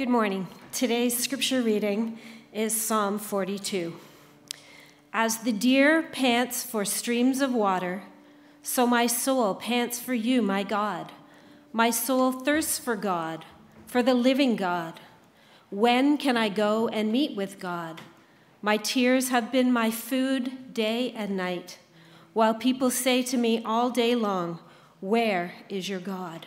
Good morning. Today's scripture reading is Psalm 42. As the deer pants for streams of water, so my soul pants for you, my God. My soul thirsts for God, for the living God. When can I go and meet with God? My tears have been my food day and night, while people say to me all day long, Where is your God?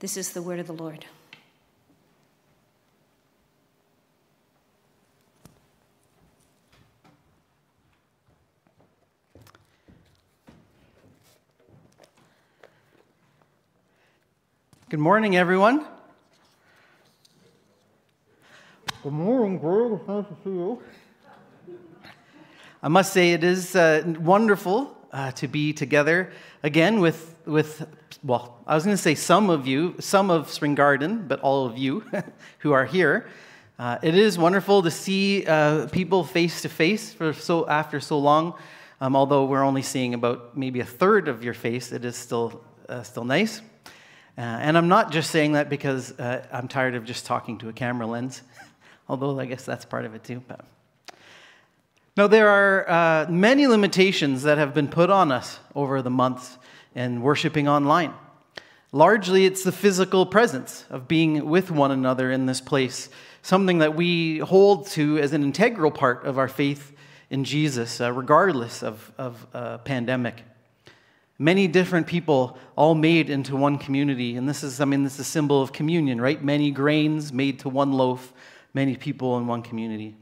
This is the word of the Lord. Good morning, everyone. Good morning, Greg. It's nice to see you. I must say, it is uh, wonderful uh, to be together again with, with, well, I was going to say some of you, some of Spring Garden, but all of you who are here. Uh, it is wonderful to see uh, people face to face for so after so long. Um, although we're only seeing about maybe a third of your face, it is still uh, still nice. Uh, and I'm not just saying that because uh, I'm tired of just talking to a camera lens, although I guess that's part of it too. But. No, there are uh, many limitations that have been put on us over the months in worshiping online. Largely, it's the physical presence of being with one another in this place, something that we hold to as an integral part of our faith in Jesus, uh, regardless of, of uh, pandemic many different people all made into one community. And this is, I mean, this is a symbol of communion, right? Many grains made to one loaf, many people in one community.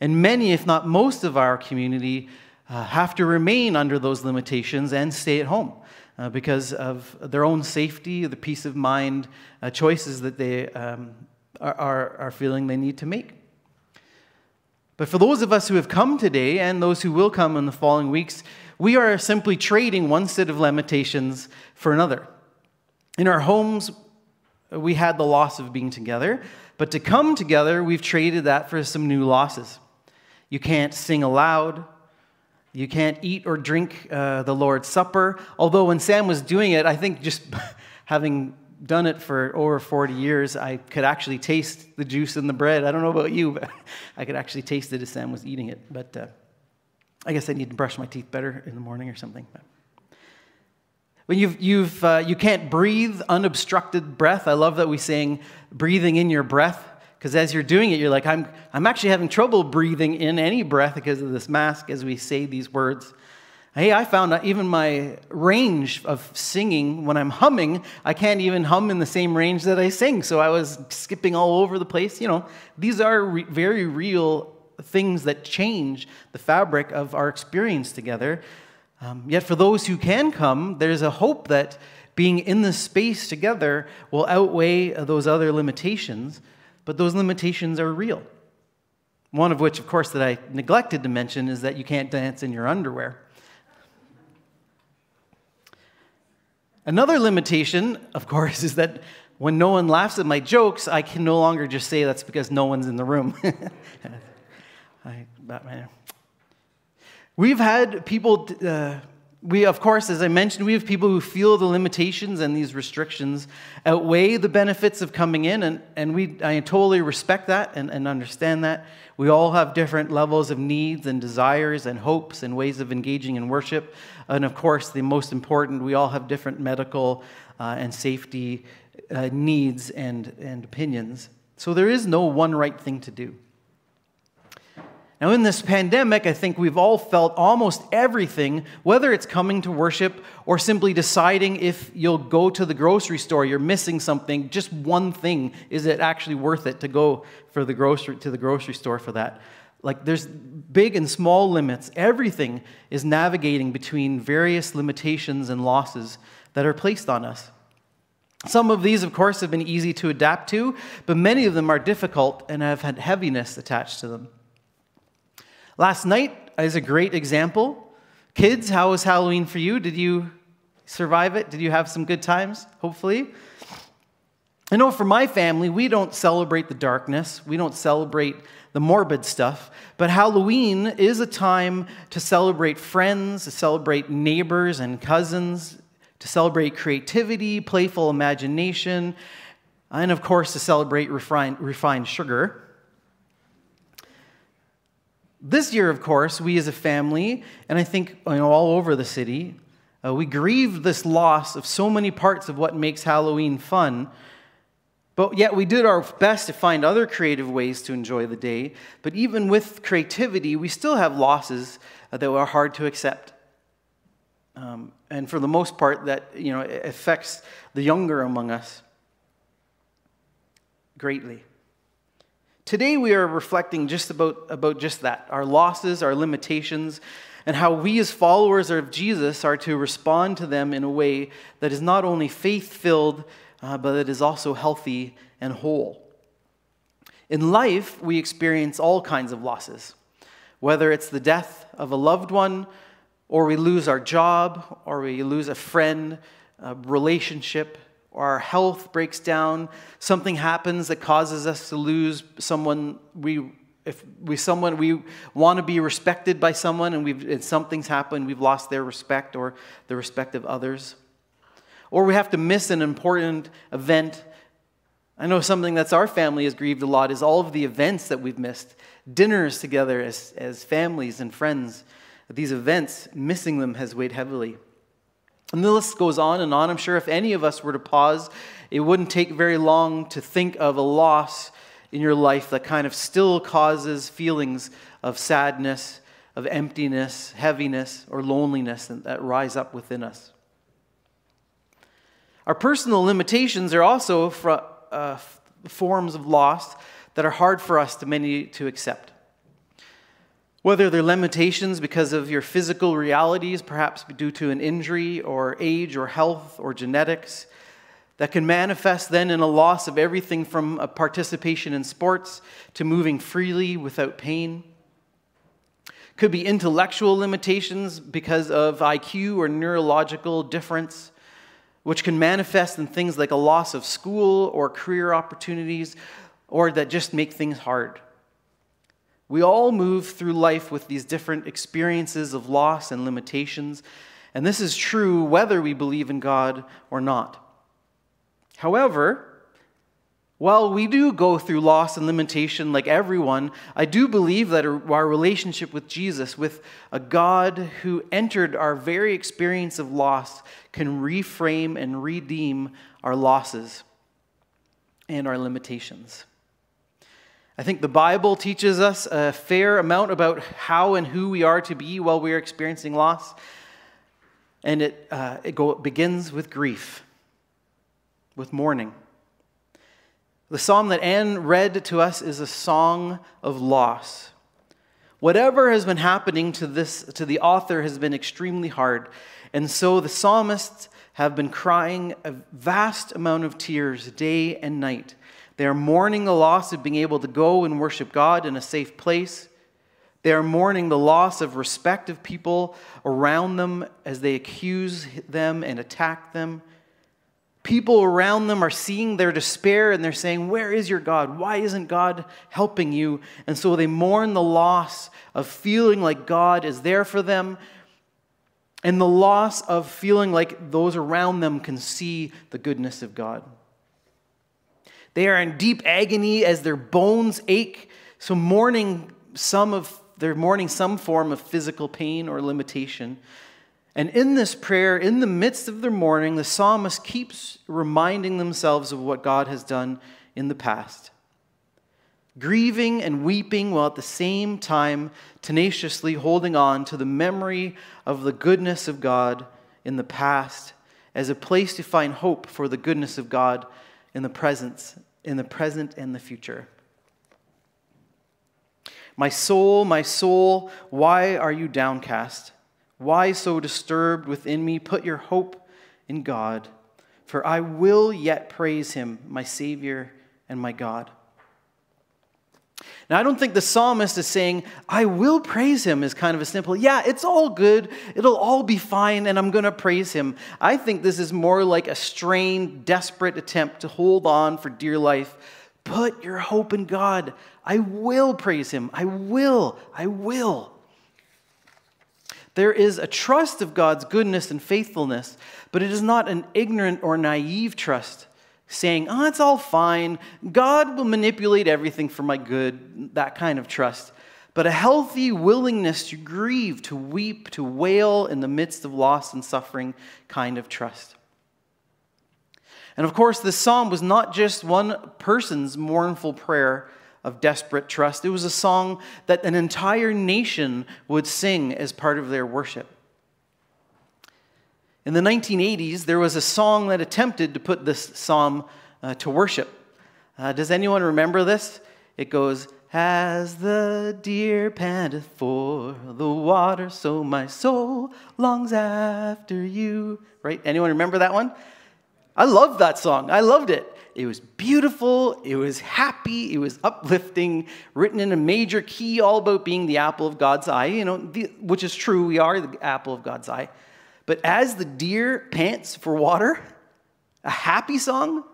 And many, if not most of our community, uh, have to remain under those limitations and stay at home uh, because of their own safety, the peace of mind uh, choices that they um, are, are, are feeling they need to make. But for those of us who have come today and those who will come in the following weeks, we are simply trading one set of limitations for another. In our homes, we had the loss of being together, but to come together, we've traded that for some new losses. You can't sing aloud. You can't eat or drink uh, the Lord's Supper. Although when Sam was doing it, I think just having done it for over 40 years, I could actually taste the juice in the bread. I don't know about you, but I could actually taste it as Sam was eating it. But uh, I guess I need to brush my teeth better in the morning or something. When you've, you've, uh, you can't breathe unobstructed breath, I love that we sing breathing in your breath, because as you're doing it, you're like, I'm, I'm actually having trouble breathing in any breath because of this mask as we say these words. Hey, I found even my range of singing, when I'm humming, I can't even hum in the same range that I sing. So I was skipping all over the place. You know, these are re- very real things that change the fabric of our experience together. Um, yet, for those who can come, there's a hope that being in this space together will outweigh those other limitations, but those limitations are real. One of which, of course, that I neglected to mention is that you can't dance in your underwear. Another limitation, of course, is that when no one laughs at my jokes, I can no longer just say that's because no one's in the room. I. We've had people, uh, we, of course, as I mentioned, we have people who feel the limitations and these restrictions outweigh the benefits of coming in, and, and we, I totally respect that and, and understand that. We all have different levels of needs and desires and hopes and ways of engaging in worship. And of course, the most important, we all have different medical uh, and safety uh, needs and, and opinions. So there is no one right thing to do. Now, in this pandemic, I think we've all felt almost everything, whether it's coming to worship or simply deciding if you'll go to the grocery store, you're missing something, just one thing, is it actually worth it to go for the grocery, to the grocery store for that? Like, there's big and small limits. Everything is navigating between various limitations and losses that are placed on us. Some of these, of course, have been easy to adapt to, but many of them are difficult and have had heaviness attached to them. Last night is a great example. Kids, how was Halloween for you? Did you survive it? Did you have some good times? Hopefully. I know for my family, we don't celebrate the darkness, we don't celebrate the morbid stuff, but Halloween is a time to celebrate friends, to celebrate neighbors and cousins, to celebrate creativity, playful imagination, and of course, to celebrate refined, refined sugar. This year, of course, we as a family, and I think you know, all over the city, uh, we grieved this loss of so many parts of what makes Halloween fun. But yet, we did our best to find other creative ways to enjoy the day. But even with creativity, we still have losses uh, that are hard to accept. Um, and for the most part, that you know, affects the younger among us greatly. Today we are reflecting just about, about just that our losses, our limitations, and how we as followers of Jesus are to respond to them in a way that is not only faith filled, uh, but that is also healthy and whole. In life, we experience all kinds of losses, whether it's the death of a loved one, or we lose our job, or we lose a friend, a relationship, or our health breaks down, something happens that causes us to lose someone we if we someone we want to be respected by someone and we've and something's happened, we've lost their respect or the respect of others. Or we have to miss an important event. I know something that's our family has grieved a lot is all of the events that we've missed. Dinners together as, as families and friends. These events, missing them has weighed heavily. And the list goes on and on. I'm sure if any of us were to pause, it wouldn't take very long to think of a loss in your life that kind of still causes feelings of sadness, of emptiness, heaviness, or loneliness that rise up within us. Our personal limitations are also uh, forms of loss that are hard for us to many to accept. Whether they're limitations because of your physical realities, perhaps due to an injury or age or health or genetics, that can manifest then in a loss of everything from a participation in sports to moving freely without pain. Could be intellectual limitations because of IQ or neurological difference, which can manifest in things like a loss of school or career opportunities, or that just make things hard. We all move through life with these different experiences of loss and limitations, and this is true whether we believe in God or not. However, while we do go through loss and limitation like everyone, I do believe that our relationship with Jesus, with a God who entered our very experience of loss, can reframe and redeem our losses and our limitations. I think the Bible teaches us a fair amount about how and who we are to be while we are experiencing loss. And it, uh, it, go, begins with grief, with mourning. The psalm that Anne read to us is a song of loss. Whatever has been happening to, this, to the author has been extremely hard. And so the psalmists have been crying a vast amount of tears day and night they are mourning the loss of being able to go and worship God in a safe place. They are mourning the loss of respect of people around them as they accuse them and attack them. people around them are seeing their despair and they're saying, Where is your God? Why isn't God helping you? And so they mourn the loss of feeling like God is there for them and the loss of feeling like those around them can see the goodness of God. They are in deep agony as their bones ache, so mourning some of they're mourning some form of physical pain or limitation. And in this prayer, in the midst of their mourning, the psalmist keeps reminding themselves of what God has done in the past. Grieving and weeping while at the same time tenaciously holding on to the memory of the goodness of God in the past as a place to find hope for the goodness of God in the presence, in the present and the future. My soul, my soul, why are you downcast? Why so disturbed within me? Put your hope in God, for I will yet praise him, my Savior and my God. Now, I don't think the psalmist is saying, I will praise him, is kind of a simple, yeah, it's all good, it'll all be fine, and I'm going to praise him. I think this is more like a strained, desperate attempt to hold on for dear life. Put your hope in God. I will praise him. I will. I will. There is a trust of God's goodness and faithfulness, but it is not an ignorant or naive trust saying, oh, it's all fine. God will manipulate everything for my good, that kind of trust. But a healthy willingness to grieve, to weep, to wail in the midst of loss and suffering kind of trust. And of course, this psalm was not just one person's mournful prayer of desperate trust, it was a song that an entire nation would sing as part of their worship. In the 1980s, there was a song that attempted to put this psalm uh, to worship. Uh, does anyone remember this? It goes, As the deer panteth for the water, so my soul longs after you. Right? Anyone remember that one? I loved that song. I loved it. It was beautiful, it was happy, it was uplifting, written in a major key, all about being the apple of God's eye, you know, the, which is true, we are the apple of God's eye. But as the deer pants for water, a happy song.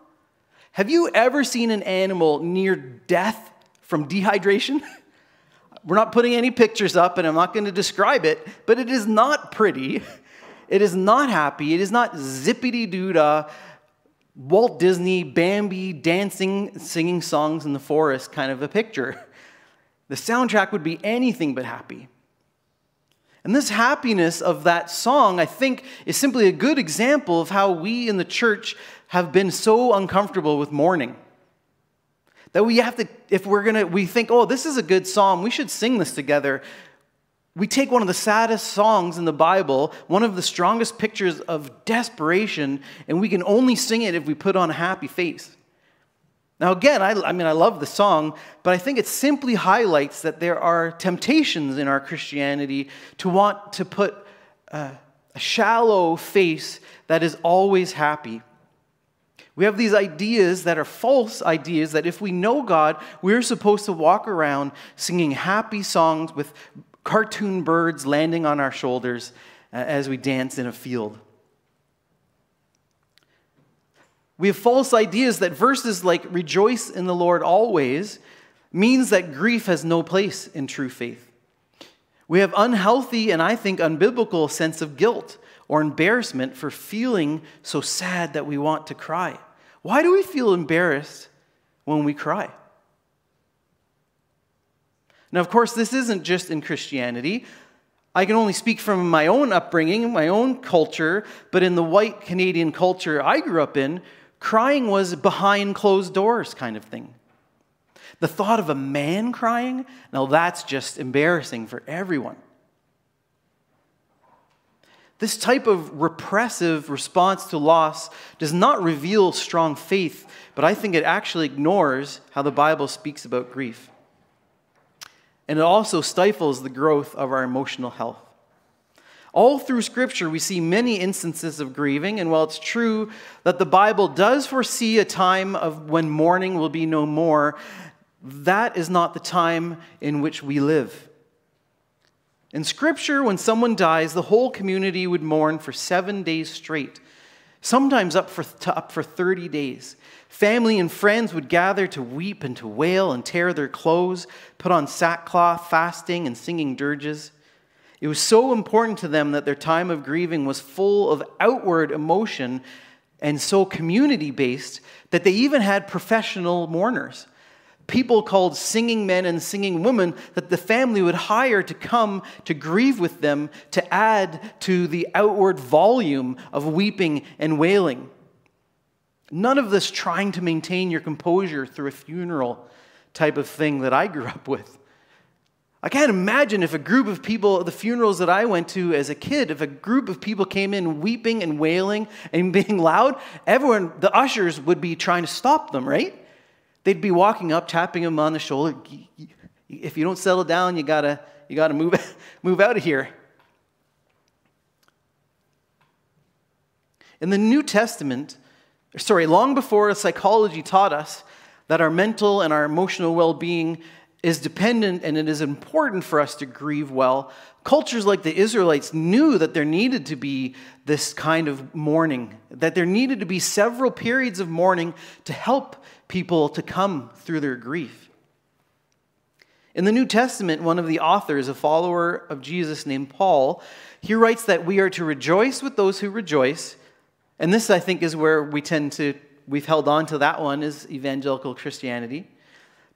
Have you ever seen an animal near death from dehydration? We're not putting any pictures up, and I'm not going to describe it, but it is not pretty. It is not happy. It is not zippity doo dah, Walt Disney, Bambi dancing, singing songs in the forest kind of a picture. The soundtrack would be anything but happy. And this happiness of that song, I think, is simply a good example of how we in the church have been so uncomfortable with mourning. That we have to, if we're gonna, we think, oh, this is a good psalm, we should sing this together. We take one of the saddest songs in the Bible, one of the strongest pictures of desperation, and we can only sing it if we put on a happy face. Now, again, I, I, mean, I love the song, but I think it simply highlights that there are temptations in our Christianity to want to put a, a shallow face that is always happy. We have these ideas that are false ideas that if we know God, we're supposed to walk around singing happy songs with cartoon birds landing on our shoulders uh, as we dance in a field. We have false ideas that verses like rejoice in the Lord always means that grief has no place in true faith. We have unhealthy and I think unbiblical sense of guilt or embarrassment for feeling so sad that we want to cry. Why do we feel embarrassed when we cry? Now, of course, this isn't just in Christianity. I can only speak from my own upbringing, my own culture, but in the white Canadian culture I grew up in, Crying was behind closed doors kind of thing. The thought of a man crying, now that's just embarrassing for everyone. This type of repressive response to loss does not reveal strong faith, but I think it actually ignores how the Bible speaks about grief. And it also stifles the growth of our emotional health. All through Scripture, we see many instances of grieving, and while it's true that the Bible does foresee a time of when mourning will be no more, that is not the time in which we live. In Scripture, when someone dies, the whole community would mourn for seven days straight. sometimes up for, up for 30 days. Family and friends would gather to weep and to wail and tear their clothes, put on sackcloth, fasting and singing dirges. It was so important to them that their time of grieving was full of outward emotion and so community based that they even had professional mourners. People called singing men and singing women that the family would hire to come to grieve with them to add to the outward volume of weeping and wailing. None of this trying to maintain your composure through a funeral type of thing that I grew up with. I can't imagine if a group of people, the funerals that I went to as a kid, if a group of people came in weeping and wailing and being loud, everyone, the ushers would be trying to stop them, right? They'd be walking up, tapping them on the shoulder. If you don't settle down, you gotta, you gotta move, move out of here. In the New Testament, sorry, long before psychology taught us that our mental and our emotional well being is dependent and it is important for us to grieve well, cultures like the Israelites knew that there needed to be this kind of mourning, that there needed to be several periods of mourning to help people to come through their grief. In the New Testament, one of the authors, a follower of Jesus named Paul, he writes that we are to rejoice with those who rejoice. And this, I think, is where we tend to, we've held on to that one, is evangelical Christianity.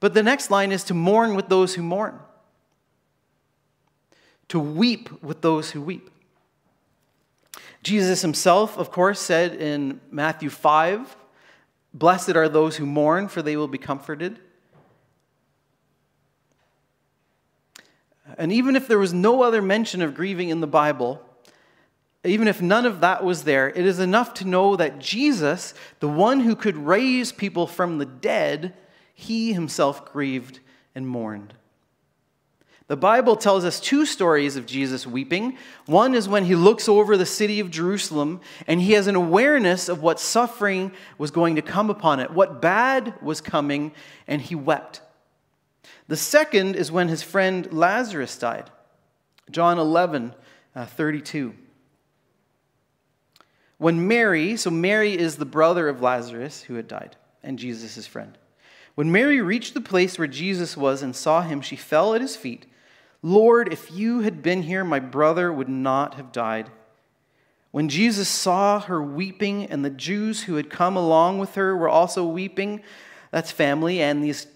But the next line is to mourn with those who mourn, to weep with those who weep. Jesus himself, of course, said in Matthew 5 Blessed are those who mourn, for they will be comforted. And even if there was no other mention of grieving in the Bible, even if none of that was there, it is enough to know that Jesus, the one who could raise people from the dead, he himself grieved and mourned. The Bible tells us two stories of Jesus weeping. One is when he looks over the city of Jerusalem and he has an awareness of what suffering was going to come upon it, what bad was coming, and he wept. The second is when his friend Lazarus died. John 11, uh, 32. When Mary, so Mary is the brother of Lazarus who had died, and Jesus' friend. When Mary reached the place where Jesus was and saw him, she fell at his feet. Lord, if you had been here, my brother would not have died. When Jesus saw her weeping, and the Jews who had come along with her were also weeping, that's family and these,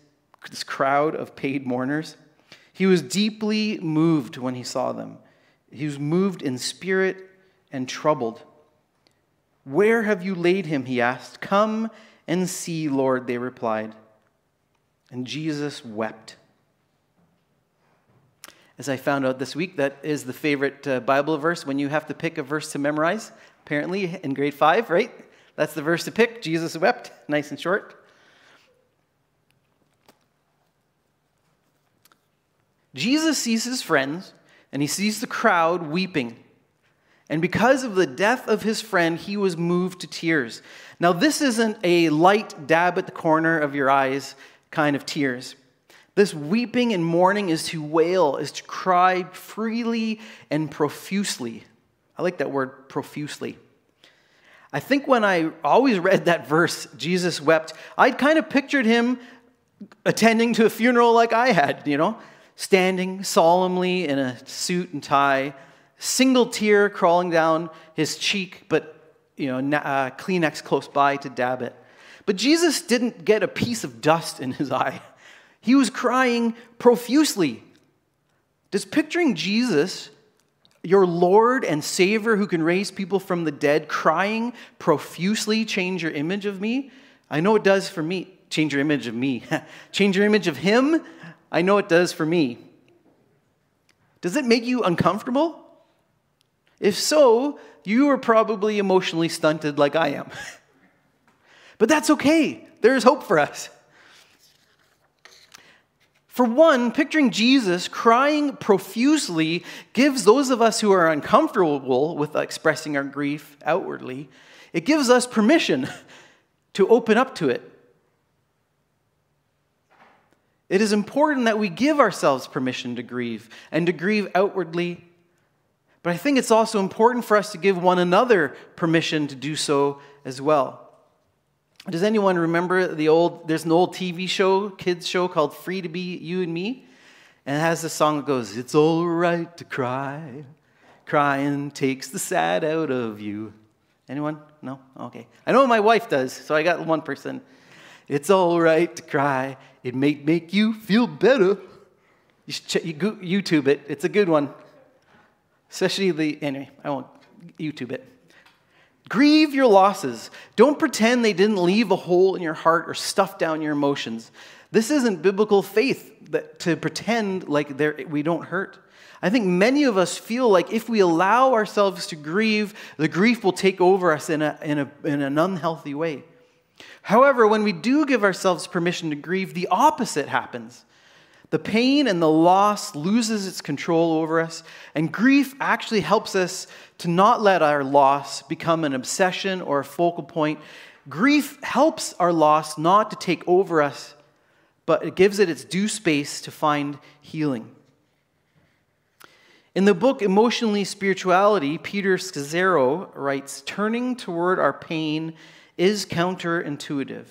this crowd of paid mourners, he was deeply moved when he saw them. He was moved in spirit and troubled. Where have you laid him? He asked. Come and see, Lord, they replied. And Jesus wept. As I found out this week, that is the favorite uh, Bible verse when you have to pick a verse to memorize, apparently in grade five, right? That's the verse to pick. Jesus wept, nice and short. Jesus sees his friends and he sees the crowd weeping. And because of the death of his friend, he was moved to tears. Now, this isn't a light dab at the corner of your eyes kind of tears. This weeping and mourning is to wail, is to cry freely and profusely. I like that word, profusely. I think when I always read that verse, Jesus wept, I'd kind of pictured him attending to a funeral like I had, you know, standing solemnly in a suit and tie, single tear crawling down his cheek, but, you know, uh, Kleenex close by to dab it. But Jesus didn't get a piece of dust in his eye. He was crying profusely. Does picturing Jesus, your Lord and Savior who can raise people from the dead, crying profusely change your image of me? I know it does for me. Change your image of me. change your image of Him? I know it does for me. Does it make you uncomfortable? If so, you are probably emotionally stunted like I am. But that's okay. There's hope for us. For one, picturing Jesus crying profusely gives those of us who are uncomfortable with expressing our grief outwardly, it gives us permission to open up to it. It is important that we give ourselves permission to grieve and to grieve outwardly But I think it's also important for us to give one another permission to do so as well. Does anyone remember the old, there's an old TV show, kids show called Free to Be You and Me? And it has this song that goes, It's all right to cry. Crying takes the sad out of you. Anyone? No? Okay. I know my wife does, so I got one person. It's all right to cry. It may make you feel better. You should check, YouTube it. It's a good one. Especially the, anyway, I won't YouTube it. Grieve your losses. Don't pretend they didn't leave a hole in your heart or stuff down your emotions. This isn't biblical faith that, to pretend like we don't hurt. I think many of us feel like if we allow ourselves to grieve, the grief will take over us in, a, in, a, in an unhealthy way. However, when we do give ourselves permission to grieve, the opposite happens. The pain and the loss loses its control over us, and grief actually helps us to not let our loss become an obsession or a focal point. Grief helps our loss not to take over us, but it gives it its due space to find healing. In the book Emotionally Spirituality, Peter Scazzero writes Turning toward our pain is counterintuitive.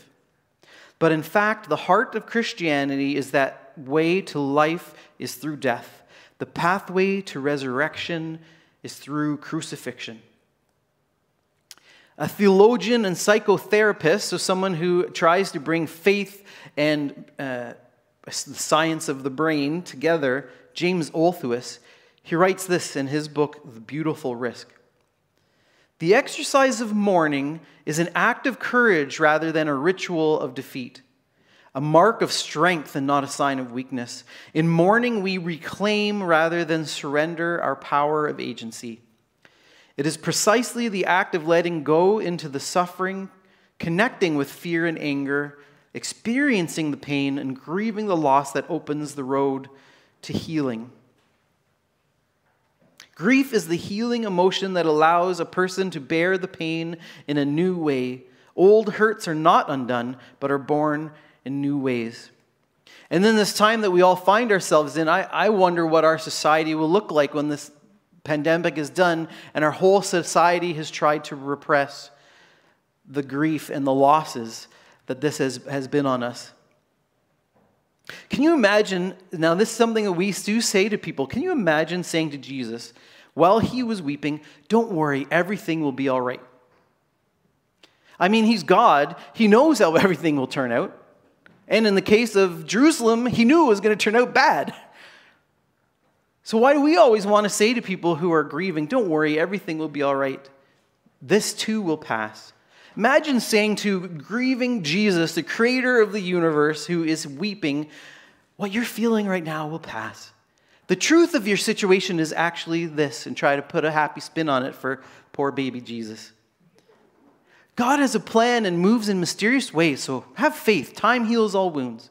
But in fact, the heart of Christianity is that way to life is through death. The pathway to resurrection is through crucifixion. A theologian and psychotherapist, so someone who tries to bring faith and uh, the science of the brain together, James Olthuis, he writes this in his book, The Beautiful Risk. The exercise of mourning is an act of courage rather than a ritual of defeat a mark of strength and not a sign of weakness. In mourning, we reclaim rather than surrender our power of agency. It is precisely the act of letting go into the suffering, connecting with fear and anger, experiencing the pain, and grieving the loss that opens the road to healing. Grief is the healing emotion that allows a person to bear the pain in a new way. Old hurts are not undone, but are born in new ways. And then this time that we all find ourselves in, I, I wonder what our society will look like when this pandemic is done and our whole society has tried to repress the grief and the losses that this has, has been on us. Can you imagine? Now, this is something that we do say to people. Can you imagine saying to Jesus, while he was weeping, Don't worry, everything will be all right? I mean, he's God, he knows how everything will turn out. And in the case of Jerusalem, he knew it was going to turn out bad. So, why do we always want to say to people who are grieving, don't worry, everything will be all right? This too will pass. Imagine saying to grieving Jesus, the creator of the universe, who is weeping, what you're feeling right now will pass. The truth of your situation is actually this, and try to put a happy spin on it for poor baby Jesus. God has a plan and moves in mysterious ways, so have faith. Time heals all wounds.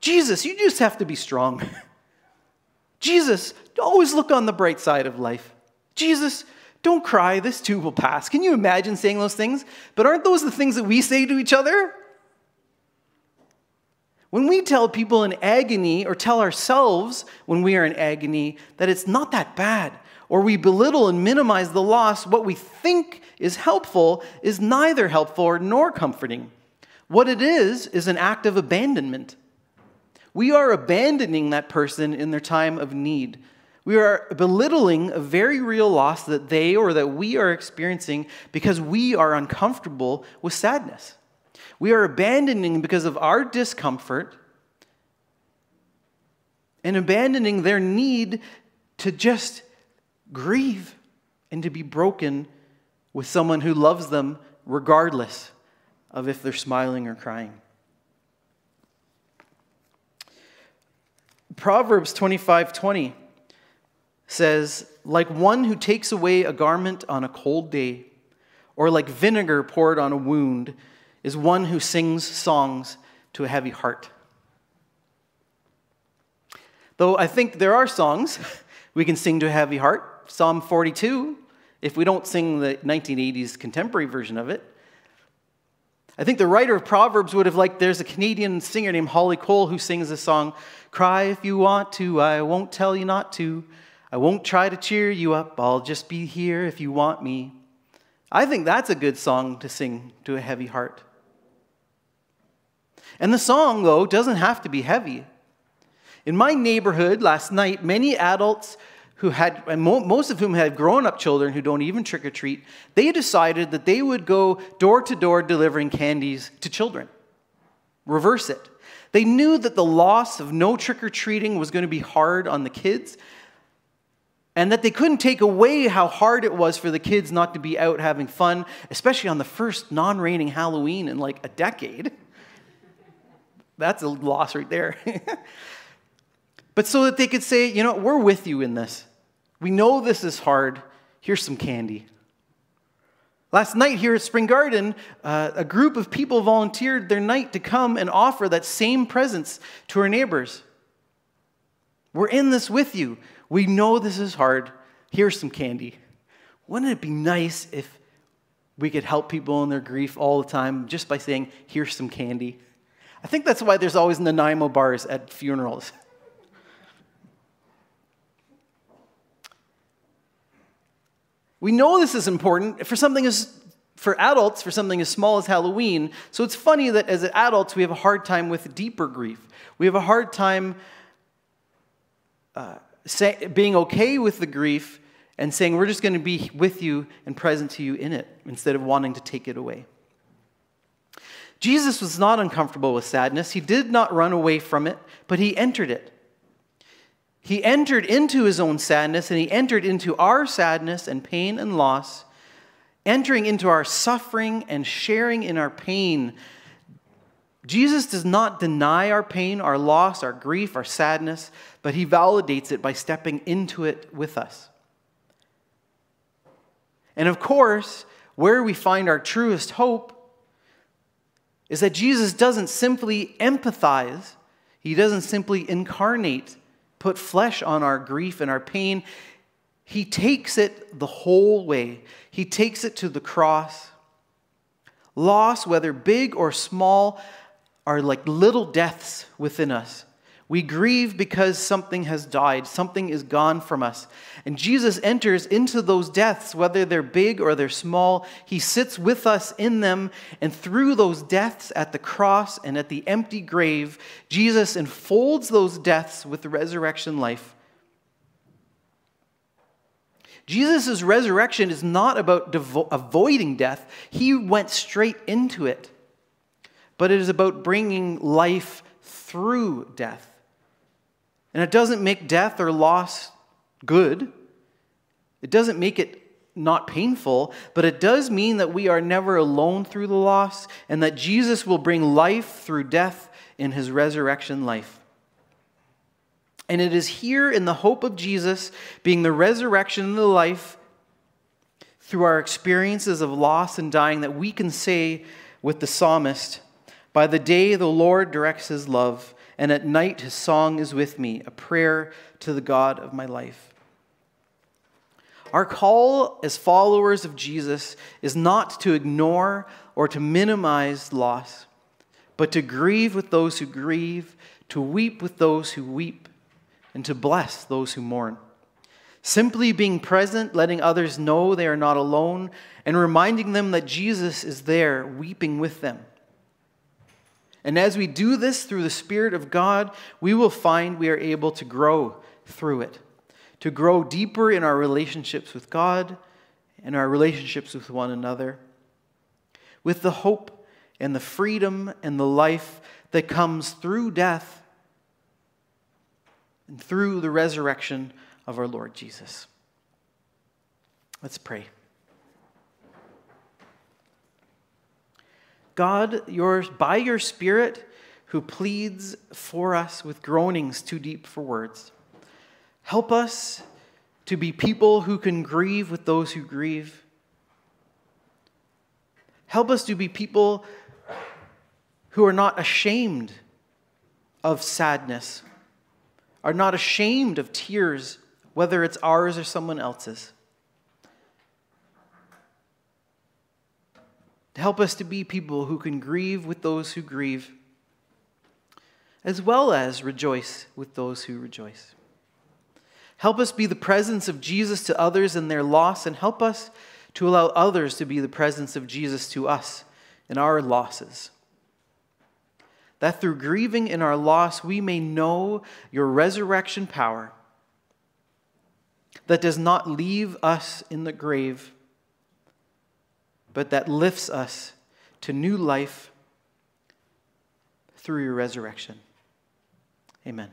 Jesus, you just have to be strong. Jesus, always look on the bright side of life. Jesus, don't cry, this too will pass. Can you imagine saying those things? But aren't those the things that we say to each other? When we tell people in agony, or tell ourselves when we are in agony, that it's not that bad, or we belittle and minimize the loss, what we think is helpful is neither helpful nor comforting. What it is, is an act of abandonment. We are abandoning that person in their time of need. We are belittling a very real loss that they or that we are experiencing because we are uncomfortable with sadness. We are abandoning because of our discomfort and abandoning their need to just grieve and to be broken with someone who loves them regardless of if they're smiling or crying. Proverbs 25:20 says, "Like one who takes away a garment on a cold day, or like vinegar poured on a wound, is one who sings songs to a heavy heart." Though I think there are songs we can sing to a heavy heart. Psalm 42, if we don't sing the 1980s contemporary version of it. I think the writer of Proverbs would have liked, there's a Canadian singer named Holly Cole who sings this song Cry if you want to, I won't tell you not to. I won't try to cheer you up. I'll just be here if you want me. I think that's a good song to sing to a heavy heart. And the song, though, doesn't have to be heavy. In my neighborhood last night, many adults who had, and most of whom had grown up children who don't even trick or treat, they decided that they would go door to door delivering candies to children. Reverse it. They knew that the loss of no trick or treating was going to be hard on the kids, and that they couldn't take away how hard it was for the kids not to be out having fun, especially on the first non raining Halloween in like a decade. That's a loss right there. but so that they could say, you know, we're with you in this. We know this is hard. Here's some candy. Last night here at Spring Garden, uh, a group of people volunteered their night to come and offer that same presence to our neighbors. We're in this with you. We know this is hard. Here's some candy. Wouldn't it be nice if we could help people in their grief all the time just by saying, here's some candy? I think that's why there's always Nanaimo bars at funerals. We know this is important for something as for adults for something as small as Halloween. So it's funny that as adults we have a hard time with deeper grief. We have a hard time uh, say, being okay with the grief and saying we're just going to be with you and present to you in it instead of wanting to take it away. Jesus was not uncomfortable with sadness. He did not run away from it, but he entered it. He entered into his own sadness and he entered into our sadness and pain and loss, entering into our suffering and sharing in our pain. Jesus does not deny our pain, our loss, our grief, our sadness, but he validates it by stepping into it with us. And of course, where we find our truest hope is that Jesus doesn't simply empathize, he doesn't simply incarnate put flesh on our grief and our pain. He takes it the whole way, He takes it to the cross. Loss, whether big or small, are like little deaths within us. We grieve because something has died, something is gone from us. And Jesus enters into those deaths, whether they're big or they're small. He sits with us in them. And through those deaths at the cross and at the empty grave, Jesus enfolds those deaths with resurrection life. Jesus' resurrection is not about devo- avoiding death, he went straight into it. But it is about bringing life through death. And it doesn't make death or loss good. It doesn't make it not painful, but it does mean that we are never alone through the loss and that Jesus will bring life through death in his resurrection life. And it is here in the hope of Jesus being the resurrection and the life through our experiences of loss and dying that we can say with the psalmist, By the day the Lord directs his love and at night his song is with me, a prayer to the God of my life. Our call as followers of Jesus is not to ignore or to minimize loss, but to grieve with those who grieve, to weep with those who weep, and to bless those who mourn. Simply being present, letting others know they are not alone, and reminding them that Jesus is there weeping with them. And as we do this through the Spirit of God, we will find we are able to grow through it, to grow deeper in our relationships with God and our relationships with one another, with the hope and the freedom and the life that comes through death and through the resurrection of our Lord Jesus. Let's pray. God, your, by your Spirit, who pleads for us with groanings too deep for words, help us to be people who can grieve with those who grieve. Help us to be people who are not ashamed of sadness, are not ashamed of tears, whether it's ours or someone else's. Help us to be people who can grieve with those who grieve, as well as rejoice with those who rejoice. Help us be the presence of Jesus to others in their loss, and help us to allow others to be the presence of Jesus to us in our losses. That through grieving in our loss, we may know your resurrection power that does not leave us in the grave, but that lifts us to new life through your resurrection. Amen.